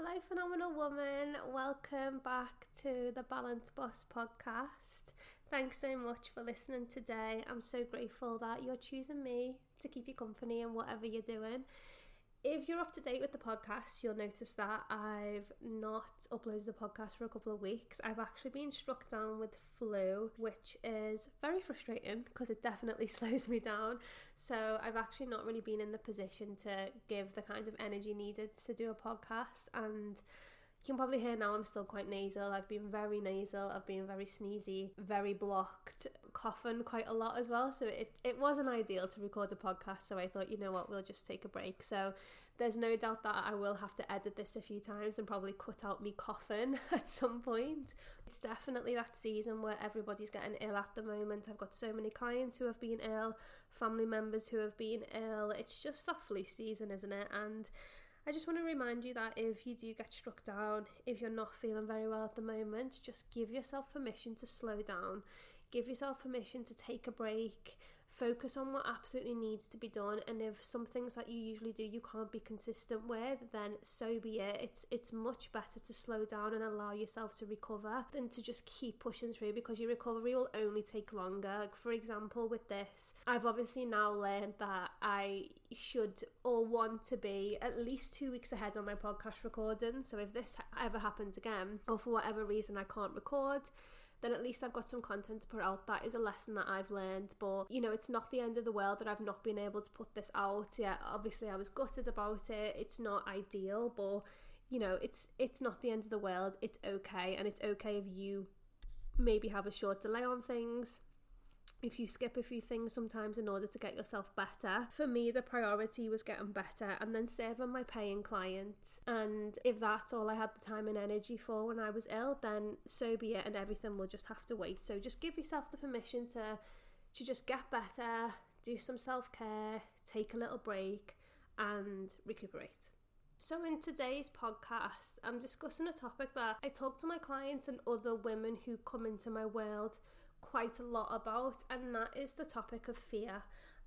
Hello, phenomenal woman. Welcome back to the Balanced Boss podcast. Thanks so much for listening today. I'm so grateful that you're choosing me to keep you company in whatever you're doing. If you're up to date with the podcast, you'll notice that I've not uploaded the podcast for a couple of weeks. I've actually been struck down with flu, which is very frustrating because it definitely slows me down. So I've actually not really been in the position to give the kind of energy needed to do a podcast and you can probably hear now I'm still quite nasal. I've been very nasal, I've been very sneezy, very blocked, coughing quite a lot as well. So it, it wasn't ideal to record a podcast. So I thought, you know what, we'll just take a break. So there's no doubt that I will have to edit this a few times and probably cut out me coughing at some point. It's definitely that season where everybody's getting ill at the moment. I've got so many clients who have been ill, family members who have been ill. It's just that flu season, isn't it? And I just want to remind you that if you do get struck down, if you're not feeling very well at the moment, just give yourself permission to slow down. Give yourself permission to take a break, focus on what absolutely needs to be done, and if some things that you usually do you can't be consistent with, then so be it. It's it's much better to slow down and allow yourself to recover than to just keep pushing through because your recovery will only take longer. Like for example, with this, I've obviously now learned that I should or want to be at least two weeks ahead on my podcast recording. So if this ever happens again, or for whatever reason I can't record, then at least I've got some content to put out. That is a lesson that I've learned. But, you know, it's not the end of the world that I've not been able to put this out. Yeah, obviously I was gutted about it. It's not ideal, but you know, it's it's not the end of the world. It's okay and it's okay if you maybe have a short delay on things if you skip a few things sometimes in order to get yourself better. For me, the priority was getting better and then serving my paying clients. And if that's all I had the time and energy for when I was ill, then so be it, and everything will just have to wait. So just give yourself the permission to to just get better, do some self care, take a little break, and recuperate. So, in today's podcast, I'm discussing a topic that I talk to my clients and other women who come into my world quite a lot about, and that is the topic of fear.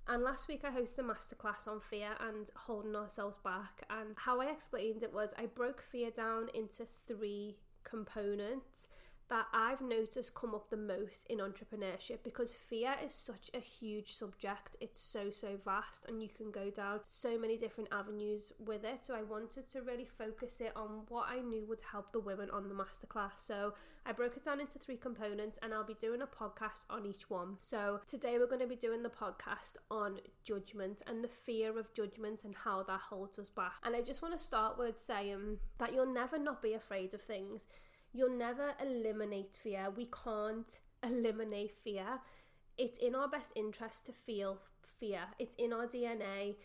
And last week I hosted a masterclass on fear and holding ourselves back. And how I explained it was I broke fear down into three components that I've noticed come up the most in entrepreneurship because fear is such a huge subject. It's so, so vast, and you can go down so many different avenues with it. So, I wanted to really focus it on what I knew would help the women on the masterclass. So, I broke it down into three components, and I'll be doing a podcast on each one. So, today we're going to be doing the podcast on judgment and the fear of judgment and how that holds us back. And I just want to start with saying that you'll never not be afraid of things You'll never eliminate fear. We can't eliminate fear. It's in our best interest to feel fear, it's in our DNA.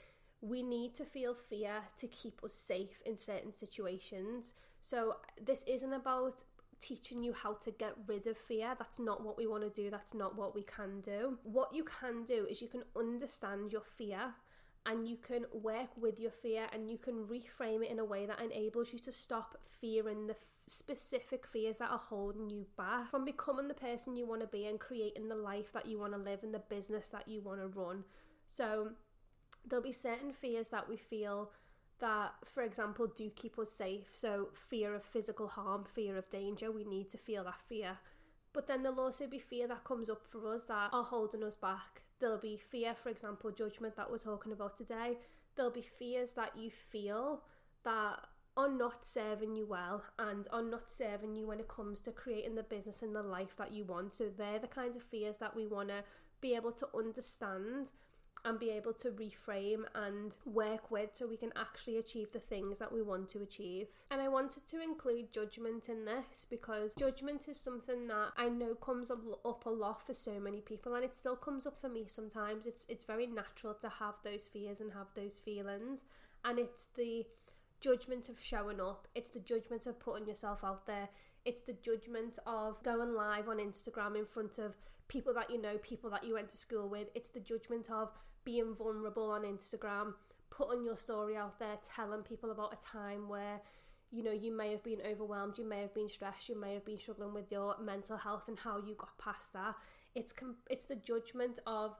We need to feel fear to keep us safe in certain situations. So, this isn't about teaching you how to get rid of fear. That's not what we want to do. That's not what we can do. What you can do is you can understand your fear and you can work with your fear and you can reframe it in a way that enables you to stop fearing the specific fears that are holding you back from becoming the person you want to be and creating the life that you want to live and the business that you want to run. So, there'll be certain fears that we feel that, for example, do keep us safe. So, fear of physical harm, fear of danger, we need to feel that fear. But then there'll also be fear that comes up for us that are holding us back. There'll be fear, for example, judgment that we're talking about today. There'll be fears that you feel that are not serving you well and are not serving you when it comes to creating the business and the life that you want. So they're the kind of fears that we want to be able to understand and be able to reframe and work with so we can actually achieve the things that we want to achieve. And I wanted to include judgment in this because judgment is something that I know comes up a lot for so many people and it still comes up for me sometimes. It's it's very natural to have those fears and have those feelings and it's the judgment of showing up, it's the judgment of putting yourself out there, it's the judgment of going live on Instagram in front of people that you know, people that you went to school with, it's the judgment of being vulnerable on Instagram, putting your story out there, telling people about a time where you know you may have been overwhelmed you may have been stressed you may have been struggling with your mental health and how you got past that. It's com- it's the judgment of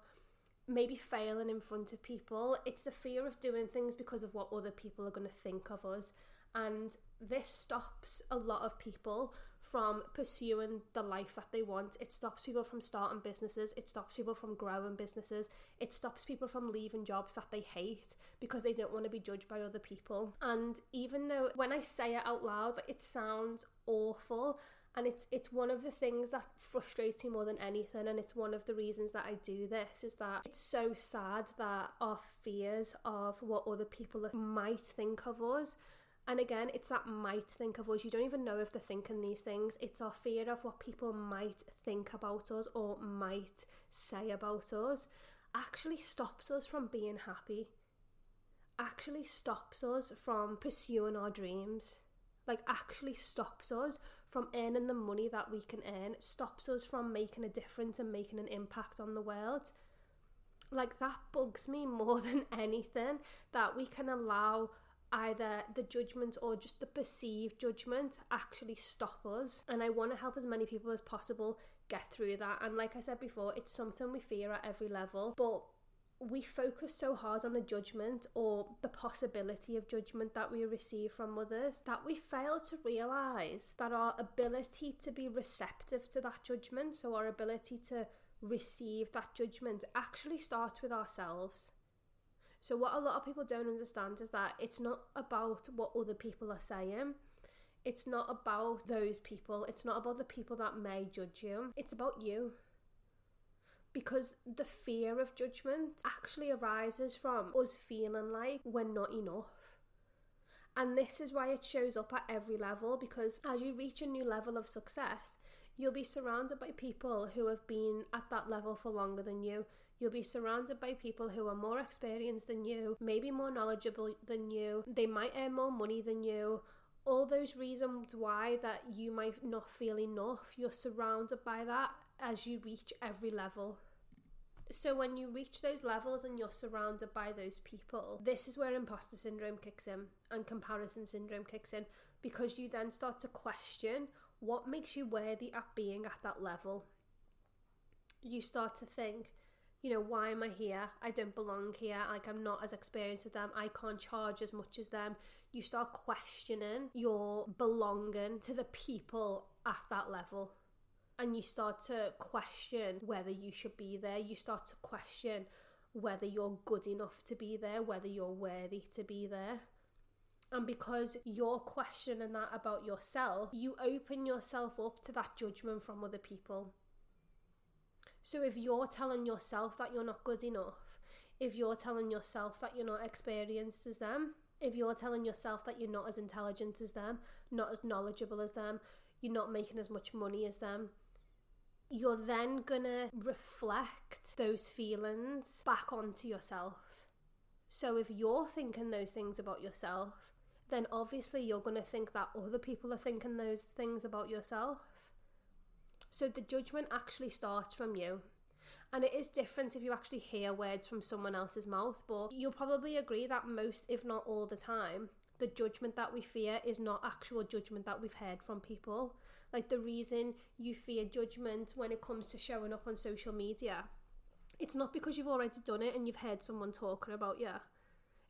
maybe failing in front of people. It's the fear of doing things because of what other people are going to think of us. And this stops a lot of people from pursuing the life that they want. It stops people from starting businesses. It stops people from growing businesses. It stops people from leaving jobs that they hate because they don't want to be judged by other people. And even though when I say it out loud, it sounds awful, and it's it's one of the things that frustrates me more than anything and it's one of the reasons that I do this is that it's so sad that our fears of what other people might think of us and again it's that might think of us. You don't even know if they're thinking these things. It's our fear of what people might think about us or might say about us actually stops us from being happy actually stops us from pursuing our dreams like actually stops us from earning the money that we can earn, stops us from making a difference and making an impact on the world. Like that bugs me more than anything that we can allow either the judgment or just the perceived judgment actually stop us. And I want to help as many people as possible get through that. And like I said before, it's something we fear at every level. But we focus so hard on the judgment or the possibility of judgment that we receive from others that we fail to realize that our ability to be receptive to that judgment, so our ability to receive that judgment, actually starts with ourselves. So, what a lot of people don't understand is that it's not about what other people are saying. It's not about those people. It's not about the people that may judge you. It's about you because the fear of judgment actually arises from us feeling like we're not enough. And this is why it shows up at every level because as you reach a new level of success, you'll be surrounded by people who have been at that level for longer than you. You'll be surrounded by people who are more experienced than you, maybe more knowledgeable than you. They might earn more money than you. All those reasons why that you might not feel enough, you're surrounded by that as you reach every level. So when you reach those levels and you're surrounded by those people, this is where imposter syndrome kicks in and comparison syndrome kicks in because you then start to question what makes you worthy at being at that level. You start to think, you know, why am I here? I don't belong here. Like, I'm not as experienced as them. I can't charge as much as them. You start questioning your belonging to the people at that level and you start to question whether you should be there. You start to question whether you're good enough to be there, whether you're worthy to be there. And because you're questioning that about yourself, you open yourself up to that judgment from other people. So if you're telling yourself that you're not good enough, if you're telling yourself that you're not experienced as them, if you're telling yourself that you're not as intelligent as them, not as knowledgeable as them, you're not making as much money as them, you're then gonna reflect those feelings back onto yourself. So if you're thinking those things about yourself, then obviously you're gonna think that other people are thinking those things about yourself. So the judgment actually starts from you. And it is different if you actually hear words from someone else's mouth, but you'll probably agree that most, if not all the time, the judgment that we fear is not actual judgment that we've heard from people. Like the reason you fear judgment when it comes to showing up on social media, it's not because you've already done it and you've heard someone talking about you.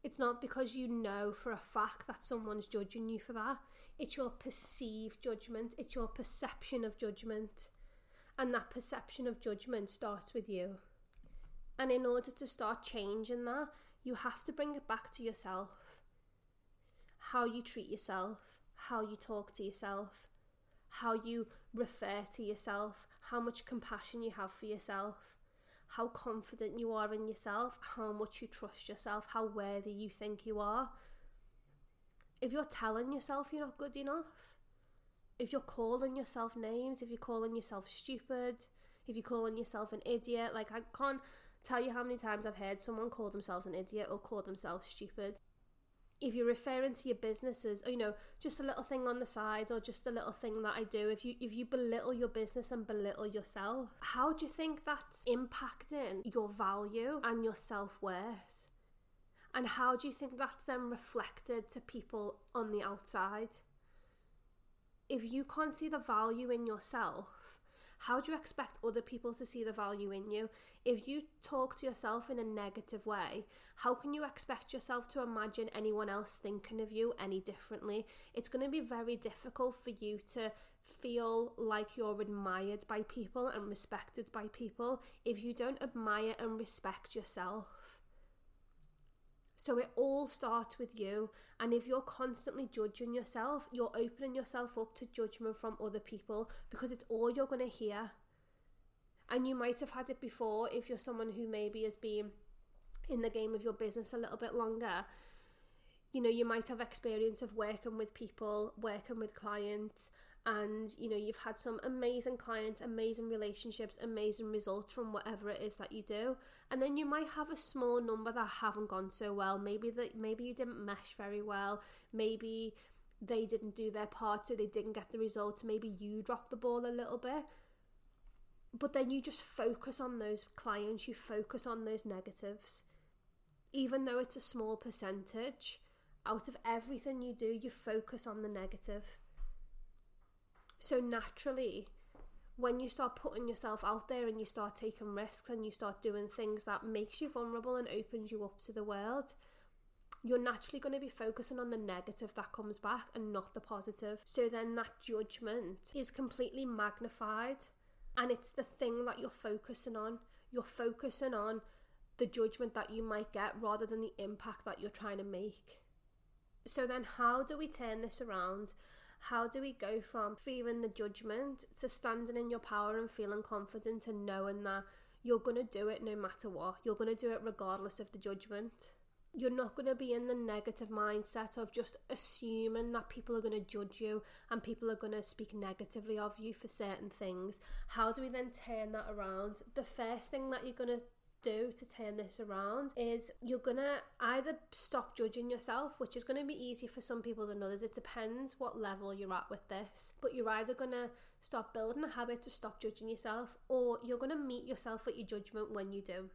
It's not because you know for a fact that someone's judging you for that. It's your perceived judgment, it's your perception of judgment. And that perception of judgment starts with you. And in order to start changing that, you have to bring it back to yourself. How you treat yourself, how you talk to yourself, how you refer to yourself, how much compassion you have for yourself, how confident you are in yourself, how much you trust yourself, how worthy you think you are. If you're telling yourself you're not good enough, if you're calling yourself names, if you're calling yourself stupid, if you're calling yourself an idiot, like I can't tell you how many times I've heard someone call themselves an idiot or call themselves stupid if you're referring to your businesses or you know just a little thing on the side or just a little thing that I do if you if you belittle your business and belittle yourself how do you think that's impacting your value and your self-worth? And how do you think that's then reflected to people on the outside? If you can't see the value in yourself how do you expect other people to see the value in you? If you talk to yourself in a negative way, how can you expect yourself to imagine anyone else thinking of you any differently? It's going to be very difficult for you to feel like you're admired by people and respected by people if you don't admire and respect yourself. So it all starts with you. And if you're constantly judging yourself, you're opening yourself up to judgment from other people because it's all you're going to hear. And you might have had it before if you're someone who maybe has been in the game of your business a little bit longer. You know, you might have experience of working with people, working with clients, and you know you've had some amazing clients amazing relationships amazing results from whatever it is that you do. And then you might have a small number that haven't gone so well. Maybe that maybe you didn't mesh very well. Maybe they didn't do their part so they didn't get the results. Maybe you dropped the ball a little bit. But then you just focus on those clients. You focus on those negatives. Even though it's a small percentage out of everything you do you focus on the negative so naturally, when you start putting yourself out there and you start taking risks and you start doing things that makes you vulnerable and opens you up to the world, you're naturally going to be focusing on the negative that comes back and not the positive. So then that judgment is completely magnified and it's the thing that you're focusing on. You're focusing on the judgment that you might get rather than the impact that you're trying to make. So then how do we turn this around how do we go from fearing the judgment to standing in your power and feeling confident and knowing that you're going to do it no matter what? You're going to do it regardless of the judgment. You're not going to be in the negative mindset of just assuming that people are going to judge you and people are going to speak negatively of you for certain things. How do we then turn that around? The first thing that you're going to do to turn this around is you're gonna either stop judging yourself, which is gonna be easier for some people than others. It depends what level you're at with this, but you're either gonna stop building a habit to stop judging yourself, or you're gonna meet yourself at your judgment when you do.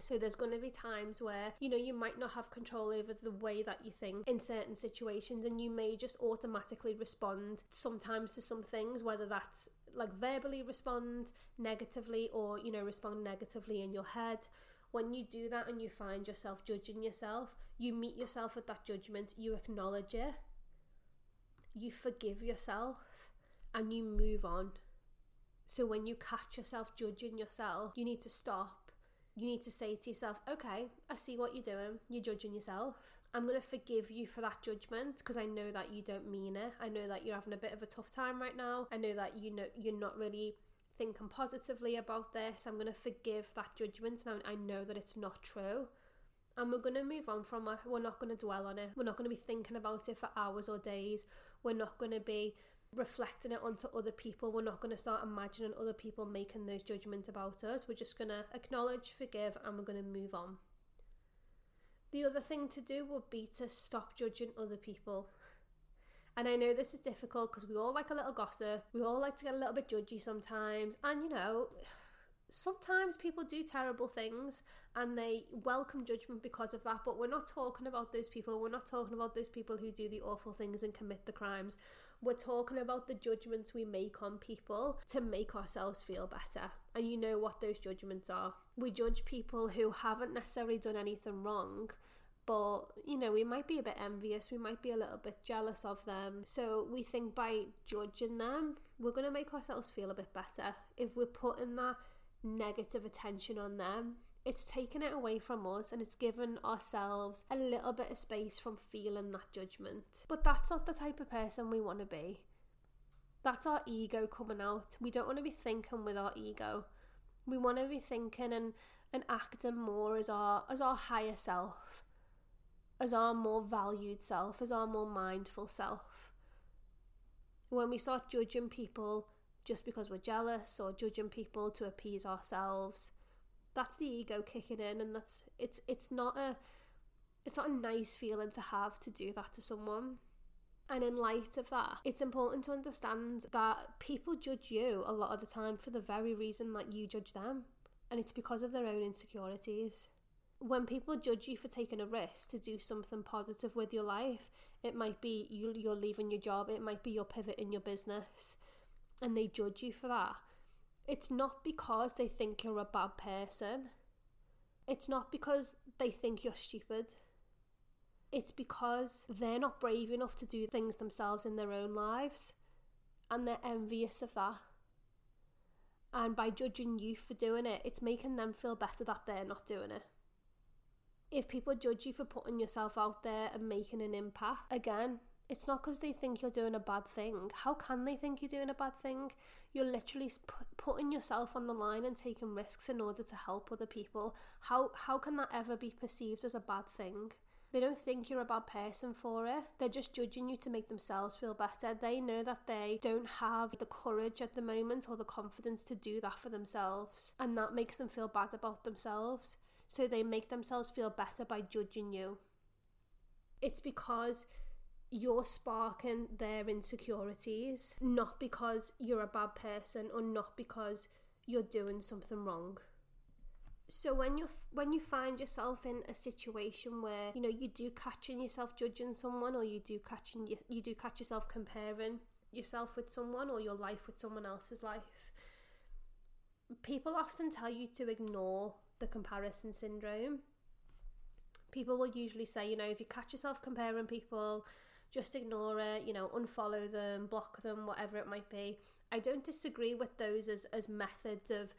So there's going to be times where, you know, you might not have control over the way that you think in certain situations and you may just automatically respond sometimes to some things, whether that's like verbally respond negatively or you know respond negatively in your head. When you do that and you find yourself judging yourself you meet yourself with that judgment you acknowledge it you forgive yourself and you move on. So when you catch yourself judging yourself you need to stop. You need to say to yourself okay i see what you're doing. You're judging yourself I'm going to forgive you for that judgment because I know that you don't mean it. I know that you're having a bit of a tough time right now. I know that you know you're not really thinking positively about this. I'm going to forgive that judgment and I know that it's not true. And we're going to move on from it. We're not going to dwell on it. We're not going to be thinking about it for hours or days. We're not going to be reflecting it onto other people. We're not going to start imagining other people making those judgments about us. We're just going to acknowledge, forgive, and we're going to move on. The other thing to do would be to stop judging other people. And I know this is difficult because we all like a little gossip. We all like to get a little bit judgy sometimes. And you know, sometimes people do terrible things and they welcome judgment because of that. But we're not talking about those people. We're not talking about those people who do the awful things and commit the crimes. We're talking about the judgments we make on people to make ourselves feel better. And you know what those judgments are. We judge people who haven't necessarily done anything wrong, but you know, we might be a bit envious, we might be a little bit jealous of them. So we think by judging them, we're going to make ourselves feel a bit better. If we're putting that negative attention on them, it's taken it away from us and it's given ourselves a little bit of space from feeling that judgment. But that's not the type of person we want to be. That's our ego coming out. We don't want to be thinking with our ego. We want to be thinking and, and acting more as our as our higher self, as our more valued self, as our more mindful self. When we start judging people just because we're jealous or judging people to appease ourselves, that's the ego kicking in and that's it's it's not a it's not a nice feeling to have to do that to someone and in light of that, it's important to understand that people judge you a lot of the time for the very reason that you judge them. And it's because of their own insecurities. When people judge you for taking a risk to do something positive with your life, it might be you, you're leaving your job, it might be your pivot in your business, and they judge you for that it's not because they think you're a bad person. It's not because they think you're stupid. It's because they're not brave enough to do things themselves in their own lives and they're envious of that. And by judging you for doing it, it's making them feel better that they're not doing it. If people judge you for putting yourself out there and making an impact, again, it's not because they think you're doing a bad thing. How can they think you're doing a bad thing? You're literally putting yourself on the line and taking risks in order to help other people. How how can that ever be perceived as a bad thing? They don't think you're a bad person for it. They're just judging you to make themselves feel better. They know that they don't have the courage at the moment or the confidence to do that for themselves. And that makes them feel bad about themselves. So they make themselves feel better by judging you. It's because you're sparking their insecurities, not because you're a bad person or not because you're doing something wrong. So when you when you find yourself in a situation where you know you do catching yourself judging someone or you do catching you, you do catch yourself comparing yourself with someone or your life with someone else's life, people often tell you to ignore the comparison syndrome. People will usually say, you know, if you catch yourself comparing people, just ignore it, you know, unfollow them, block them, whatever it might be. I don't disagree with those as, as methods of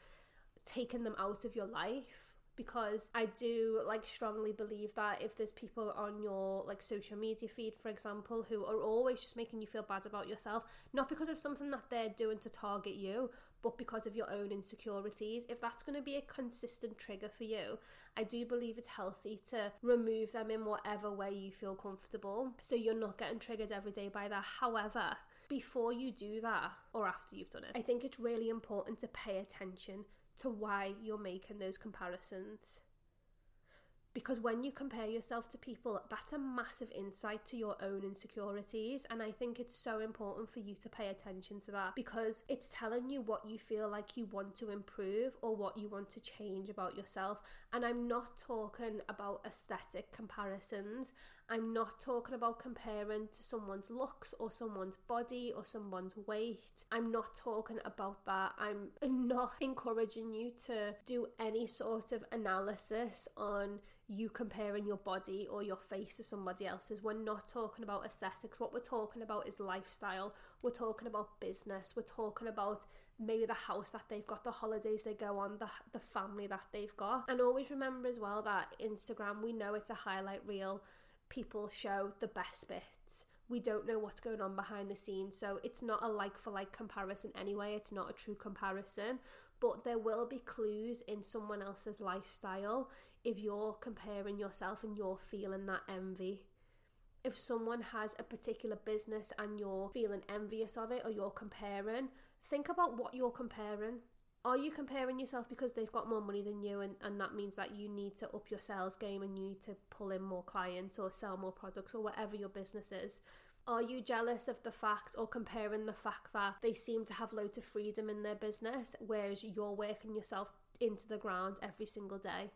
taking them out of your life because I do like strongly believe that if there's people on your like social media feed, for example, who are always just making you feel bad about yourself, not because of something that they're doing to target you, but because of your own insecurities, if that's going to be a consistent trigger for you, I do believe it's healthy to remove them in whatever way you feel comfortable so you're not getting triggered every day by that. However, before you do that or after you've done it, I think it's really important to pay attention to why you're making those comparisons. Because when you compare yourself to people, that's a massive insight to your own insecurities. And I think it's so important for you to pay attention to that because it's telling you what you feel like you want to improve or what you want to change about yourself. And I'm not talking about aesthetic comparisons. I'm not talking about comparing to someone's looks or someone's body or someone's weight. I'm not talking about that. I'm not encouraging you to do any sort of analysis on you comparing your body or your face to somebody else's. We're not talking about aesthetics. What we're talking about is lifestyle. We're talking about business. We're talking about maybe the house that they've got, the holidays they go on, the, the family that they've got. And always remember as well that Instagram, we know it's a highlight reel people show the best bits. We don't know what's going on behind the scenes, so it's not a like for like comparison anyway. It's not a true comparison, but there will be clues in someone else's lifestyle if you're comparing yourself and you're feeling that envy. If someone has a particular business and you're feeling envious of it or you're comparing, think about what you're comparing are you comparing yourself because they've got more money than you and, and that means that you need to up your sales game and you need to pull in more clients or sell more products or whatever your business is? Are you jealous of the fact or comparing the fact that they seem to have loads of freedom in their business, whereas you're working yourself into the ground every single day?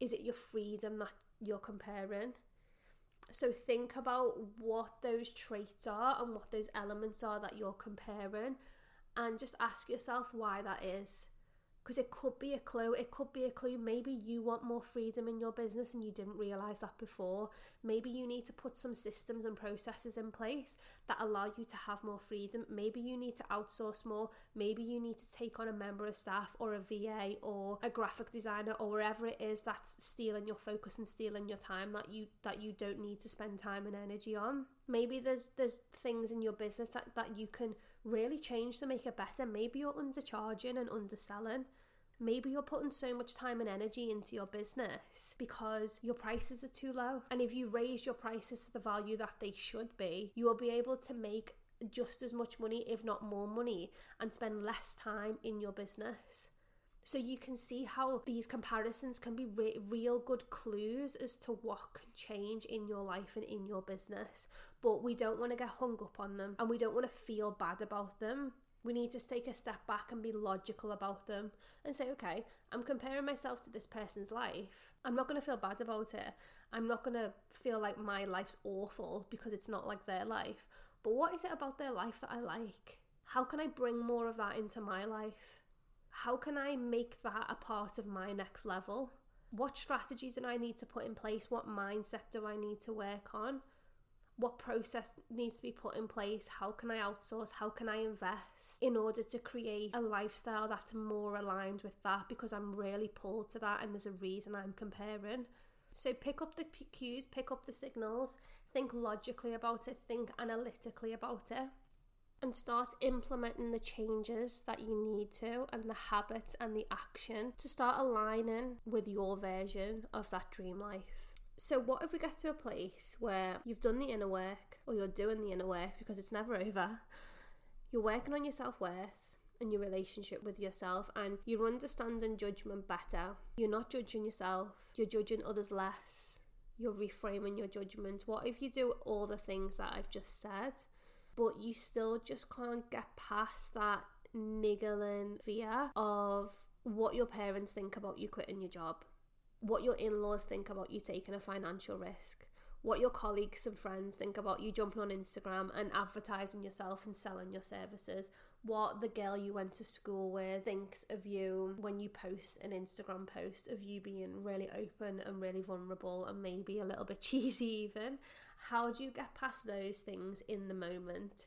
Is it your freedom that you're comparing? So think about what those traits are and what those elements are that you're comparing and just ask yourself why that is because it could be a clue. It could be a clue. Maybe you want more freedom in your business and you didn't realize that before. Maybe you need to put some systems and processes in place that allow you to have more freedom. Maybe you need to outsource more. Maybe you need to take on a member of staff or a VA or a graphic designer or wherever it is that's stealing your focus and stealing your time that you that you don't need to spend time and energy on. Maybe there's there's things in your business that, that you can really change to make it better. Maybe you're undercharging and underselling. Maybe you're putting so much time and energy into your business because your prices are too low. And if you raise your prices to the value that they should be, you will be able to make just as much money, if not more money, and spend less time in your business. So you can see how these comparisons can be re- real good clues as to what can change in your life and in your business. But we don't want to get hung up on them and we don't want to feel bad about them. We need to take a step back and be logical about them and say, okay, I'm comparing myself to this person's life. I'm not going to feel bad about it. I'm not going to feel like my life's awful because it's not like their life. But what is it about their life that I like? How can I bring more of that into my life? How can I make that a part of my next level? What strategies do I need to put in place? What mindset do I need to work on? What process needs to be put in place? How can I outsource? How can I invest in order to create a lifestyle that's more aligned with that? Because I'm really pulled to that and there's a reason I'm comparing. So pick up the cues, pick up the signals, think logically about it, think analytically about it and start implementing the changes that you need to and the habits and the action to start aligning with your version of that dream life. So, what if we get to a place where you've done the inner work or you're doing the inner work because it's never over? You're working on your self worth and your relationship with yourself, and you're understanding judgment better. You're not judging yourself, you're judging others less. You're reframing your judgment. What if you do all the things that I've just said? But you still just can't get past that niggling fear of what your parents think about you quitting your job, what your in laws think about you taking a financial risk, what your colleagues and friends think about you jumping on Instagram and advertising yourself and selling your services, what the girl you went to school with thinks of you when you post an Instagram post of you being really open and really vulnerable and maybe a little bit cheesy even how do you get past those things in the moment?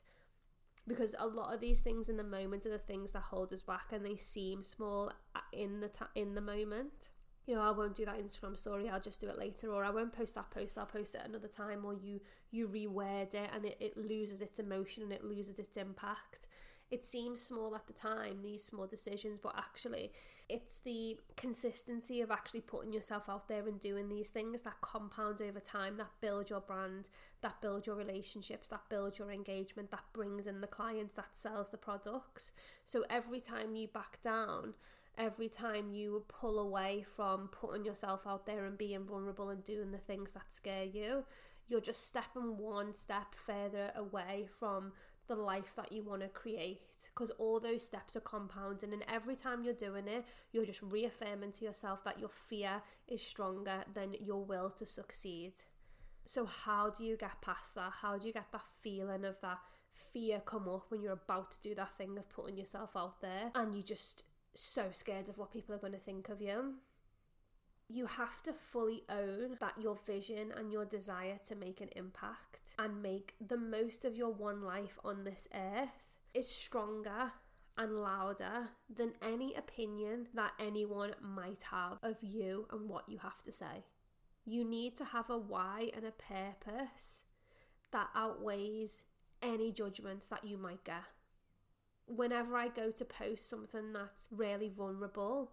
Because a lot of these things in the moment are the things that hold us back, and they seem small in the ta- in the moment. You know, I won't do that Instagram story. I'll just do it later, or I won't post that post. I'll post it another time, or you you reword it, and it, it loses its emotion and it loses its impact it seems small at the time, these small decisions, but actually, it's the consistency of actually putting yourself out there and doing these things that compound over time, that build your brand, that build your relationships, that build your engagement, that brings in the clients, that sells the products. So every time you back down, every time you pull away from putting yourself out there and being vulnerable and doing the things that scare you, you're just stepping one step further away from the life that you want to create because all those steps are compounding and every time you're doing it you're just reaffirming to yourself that your fear is stronger than your will to succeed. So how do you get past that? How do you get that feeling of that fear come up when you're about to do that thing of putting yourself out there and you're just so scared of what people are going to think of you you have to fully own that your vision and your desire to make an impact and make the most of your one life on this earth is stronger and louder than any opinion that anyone might have of you and what you have to say. You need to have a why and a purpose that outweighs any judgments that you might get. Whenever I go to post something that's really vulnerable,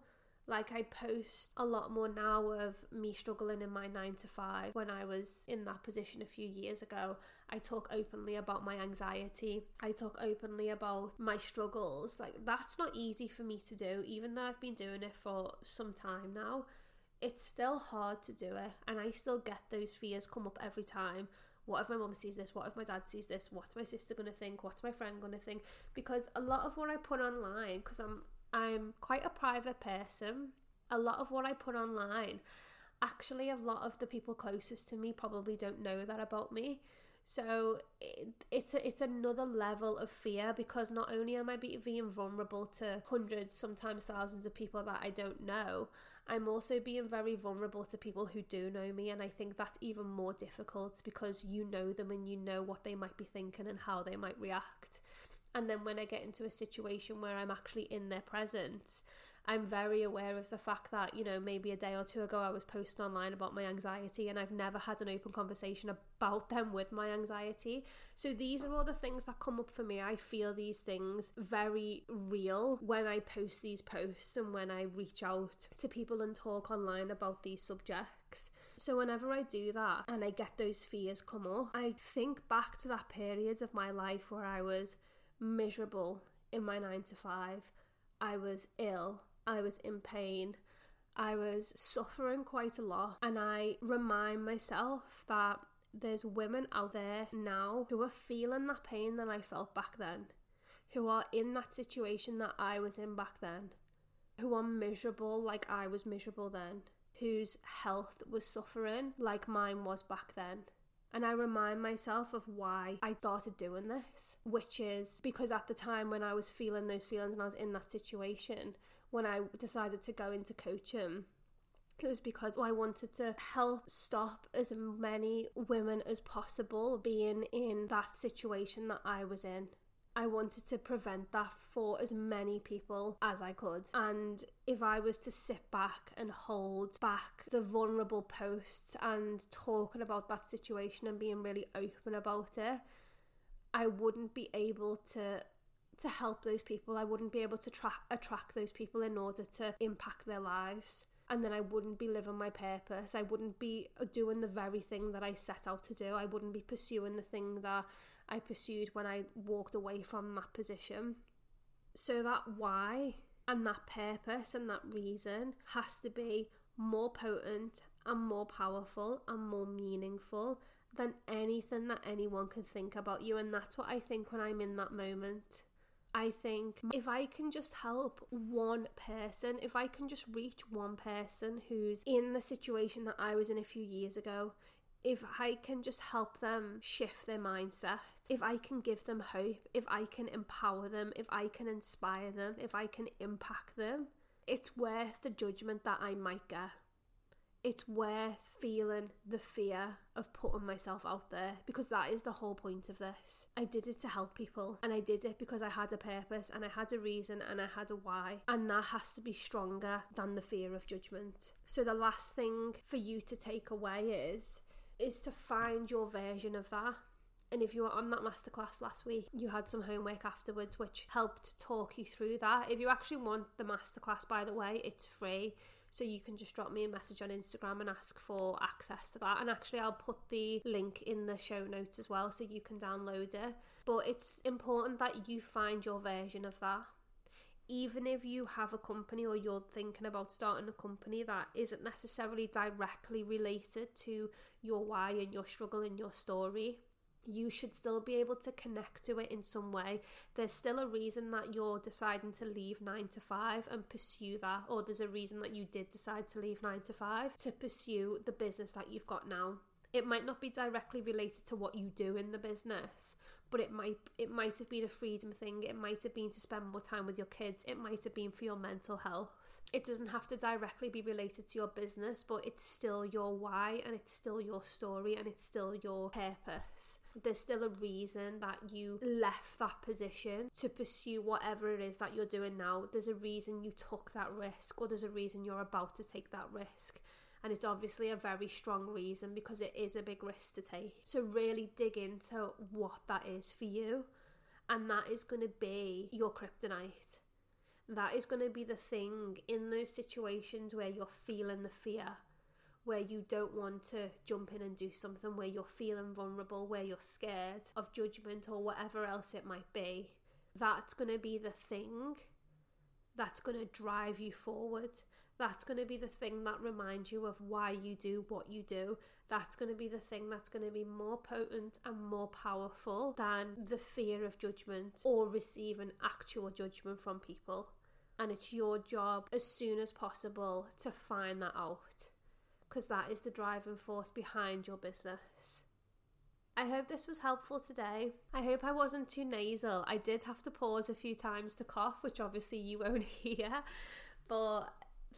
like I post a lot more now of me struggling in my 9 to 5 when I was in that position a few years ago. I talk openly about my anxiety. I talk openly about my struggles. Like that's not easy for me to do even though I've been doing it for some time now. It's still hard to do it and I still get those fears come up every time what if my mum sees this? What if my dad sees this? What's my sister going to think? What's my friend going to think? Because a lot of what I put online, because I'm I'm quite a private person. A lot of what I put online, actually, a lot of the people closest to me probably don't know that about me. So it, it's a, it's another level of fear because not only am I being vulnerable to hundreds, sometimes thousands of people that I don't know, I'm also being very vulnerable to people who do know me, and I think that's even more difficult because you know them and you know what they might be thinking and how they might react. And then when I get into a situation where I'm actually in their presence, I'm very aware of the fact that, you know, maybe a day or two ago I was posting online about my anxiety and I've never had an open conversation about them with my anxiety. So these are all the things that come up for me. I feel these things very real when I post these posts and when I reach out to people and talk online about these subjects. So whenever I do that and I get those fears come up, I think back to that period of my life where I was miserable in my nine to five. I was ill. I was in pain. I was suffering quite a lot. And I remind myself that there's women out there now who are feeling that pain that I felt back then, who are in that situation that I was in back then, who are miserable like I was miserable then, whose health was suffering like mine was back then. And I remind myself of why I started doing this, which is because at the time when I was feeling those feelings and I was in that situation, when I decided to go into coaching it was because I wanted to help stop as many women as possible being in that situation that I was in. I wanted to prevent that for as many people as I could. And if I was to sit back and hold back the vulnerable posts and talking about that situation and being really open about it, I wouldn't be able to to help those people. I wouldn't be able to tra- attract those people in order to impact their lives and then I wouldn't be living my purpose. I wouldn't be uh, doing the very thing that I set out to do. I wouldn't be pursuing the thing that I pursued when I walked away from that position. So that why and that purpose and that reason has to be more potent and more powerful and more meaningful than anything that anyone can think about you. And that's what I think when I'm in that moment. I think if I can just help one person, if I can just reach one person who's in the situation that I was in a few years ago, if I can just help them shift their mindset, if I can give them hope, if I can empower them, if I can inspire them, if I can impact them, it's worth the judgment that I might get it's worth feeling the fear of putting myself out there because that is the whole point of this. I did it to help people and I did it because I had a purpose and I had a reason and I had a why, and that has to be stronger than the fear of judgment. So, the last thing for you to take away is is to find your version of that and if you were on that masterclass last week, you had some homework afterwards which helped talk you through that. If you actually want the masterclass, by the way, it's free. So you can just drop me a message on Instagram and ask for access to that. And actually, I'll put the link in the show notes as well so you can download it. But it's important that you find your version of that. Even if you have a company or you're thinking about starting a company that isn't necessarily directly related to your why and your struggle and your story, you should still be able to connect to it in some way. There's still a reason that you're deciding to leave nine to five and pursue that, or there's a reason that you did decide to leave nine to five to pursue the business that you've got now. It might not be directly related to what you do in the business, but it might it might have been a freedom thing. It might have been to spend more time with your kids. It might have been for your mental health. It doesn't have to directly be related to your business, but it's still your why and it's still your story and it's still your purpose. There's still a reason that you left that position to pursue whatever it is that you're doing now. There's a reason you took that risk, or there's a reason you're about to take that risk and it's obviously a very strong reason because it is a big risk to take. So, really dig into what that is for you, and that is going to be your kryptonite. That is going to be the thing in those situations where you're feeling the fear, where you don't want to jump in and do something, where you're feeling vulnerable, where you're scared of judgment or whatever else it might be. That's going to be the thing that's going to drive you forward that's going to be the thing that reminds you of why you do what you do. That's going to be the thing that's going to be more potent and more powerful than the fear of judgment or receiving actual judgment from people. And it's your job as soon as possible to find that out because that is the driving force behind your business. I hope this was helpful today. I hope I wasn't too nasal. I did have to pause a few times to cough, which obviously you won't hear, but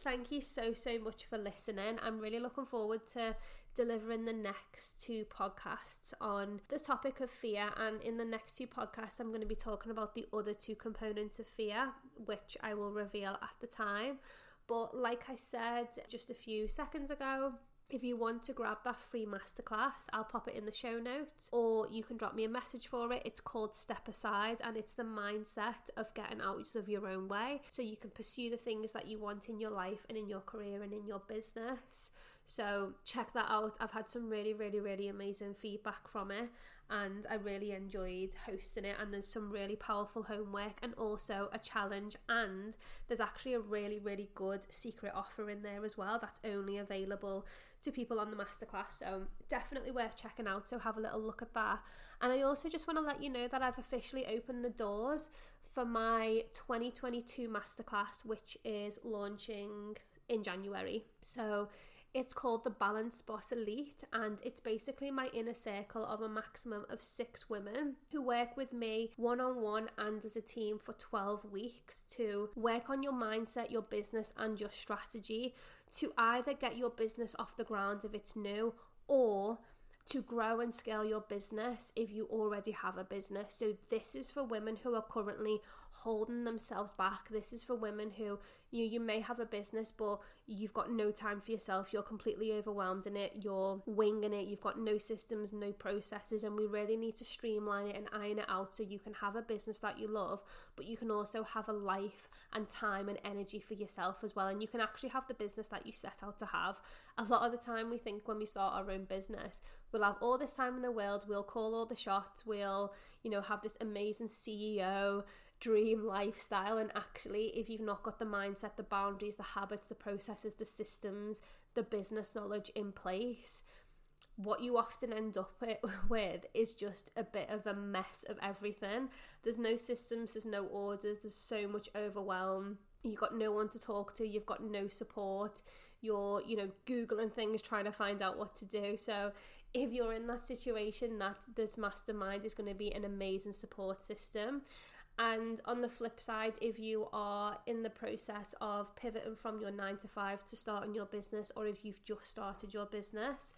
thank you so, so much for listening. I'm really looking forward to delivering the next two podcasts on the topic of fear. And in the next two podcasts, I'm going to be talking about the other two components of fear, which I will reveal at the time. But like I said just a few seconds ago, if you want to grab that free masterclass, I'll pop it in the show notes, or you can drop me a message for it. It's called Step Aside, and it's the mindset of getting out of your own way so you can pursue the things that you want in your life and in your career and in your business. So check that out. I've had some really, really, really amazing feedback from it, and I really enjoyed hosting it. And there's some really powerful homework and also a challenge. And there's actually a really, really good secret offer in there as well that's only available to people on the masterclass. So definitely worth checking out. So have a little look at that. And I also just want to let you know that I've officially opened the doors for my 2022 masterclass, which is launching in January. So It's called the Balanced Boss Elite, and it's basically my inner circle of a maximum of six women who work with me one on one and as a team for 12 weeks to work on your mindset, your business, and your strategy to either get your business off the ground if it's new or to grow and scale your business if you already have a business. So, this is for women who are currently holding themselves back. This is for women who you you may have a business but you've got no time for yourself. You're completely overwhelmed in it. You're winging it. You've got no systems, no processes and we really need to streamline it and iron it out so you can have a business that you love, but you can also have a life and time and energy for yourself as well and you can actually have the business that you set out to have. A lot of the time we think when we start our own business, we'll have all this time in the world, we'll call all the shots, we'll, you know, have this amazing CEO dream lifestyle. And actually, if you've not got the mindset, the boundaries, the habits, the processes, the systems, the business knowledge in place, what you often end up with is just a bit of a mess of everything. There's no systems, there's no orders, there's so much overwhelm. You've got no one to talk to, you've got no support. You're, you know, Googling things trying to find out what to do. So, if you're in that situation, that this mastermind is going to be an amazing support system. And on the flip side, if you are in the process of pivoting from your nine to five to starting your business, or if you've just started your business,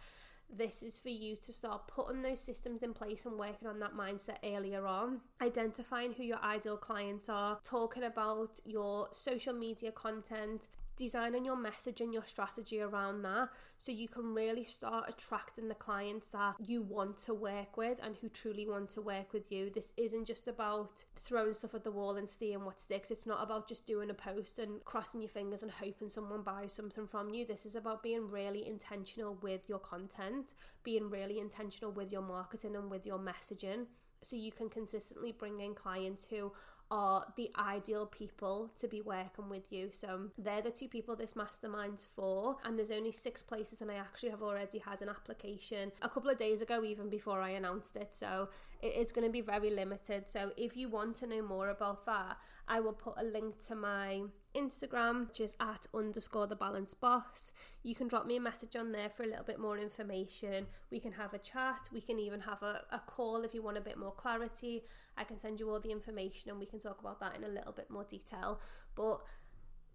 this is for you to start putting those systems in place and working on that mindset earlier on. Identifying who your ideal clients are, talking about your social media content, designing your message and your strategy around that so you can really start attracting the clients that you want to work with and who truly want to work with you. This isn't just about throwing stuff at the wall and seeing what sticks. It's not about just doing a post and crossing your fingers and hoping someone buys something from you. This is about being really intentional with your content, being really intentional with your marketing and with your messaging so you can consistently bring in clients who are the ideal people to be working with you. So um, they're the two people this mastermind's for. And there's only six places, and I actually have already had an application a couple of days ago, even before I announced it. So it is going to be very limited. So if you want to know more about that, I will put a link to my Instagram, which is at underscore the Balanced Boss. You can drop me a message on there for a little bit more information. We can have a chat. We can even have a, a call if you want a bit more clarity. I can send you all the information and we can talk about that in a little bit more detail. But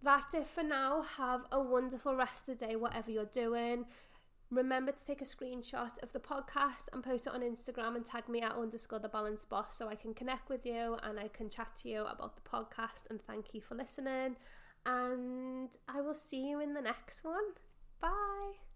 that's it for now. Have a wonderful rest of the day, whatever you're doing. Remember to take a screenshot of the podcast and post it on Instagram and tag me at underscore the Balanced Boss so I can connect with you and I can chat to you about the podcast and thank you for listening. And I will see you in the next one. Bye.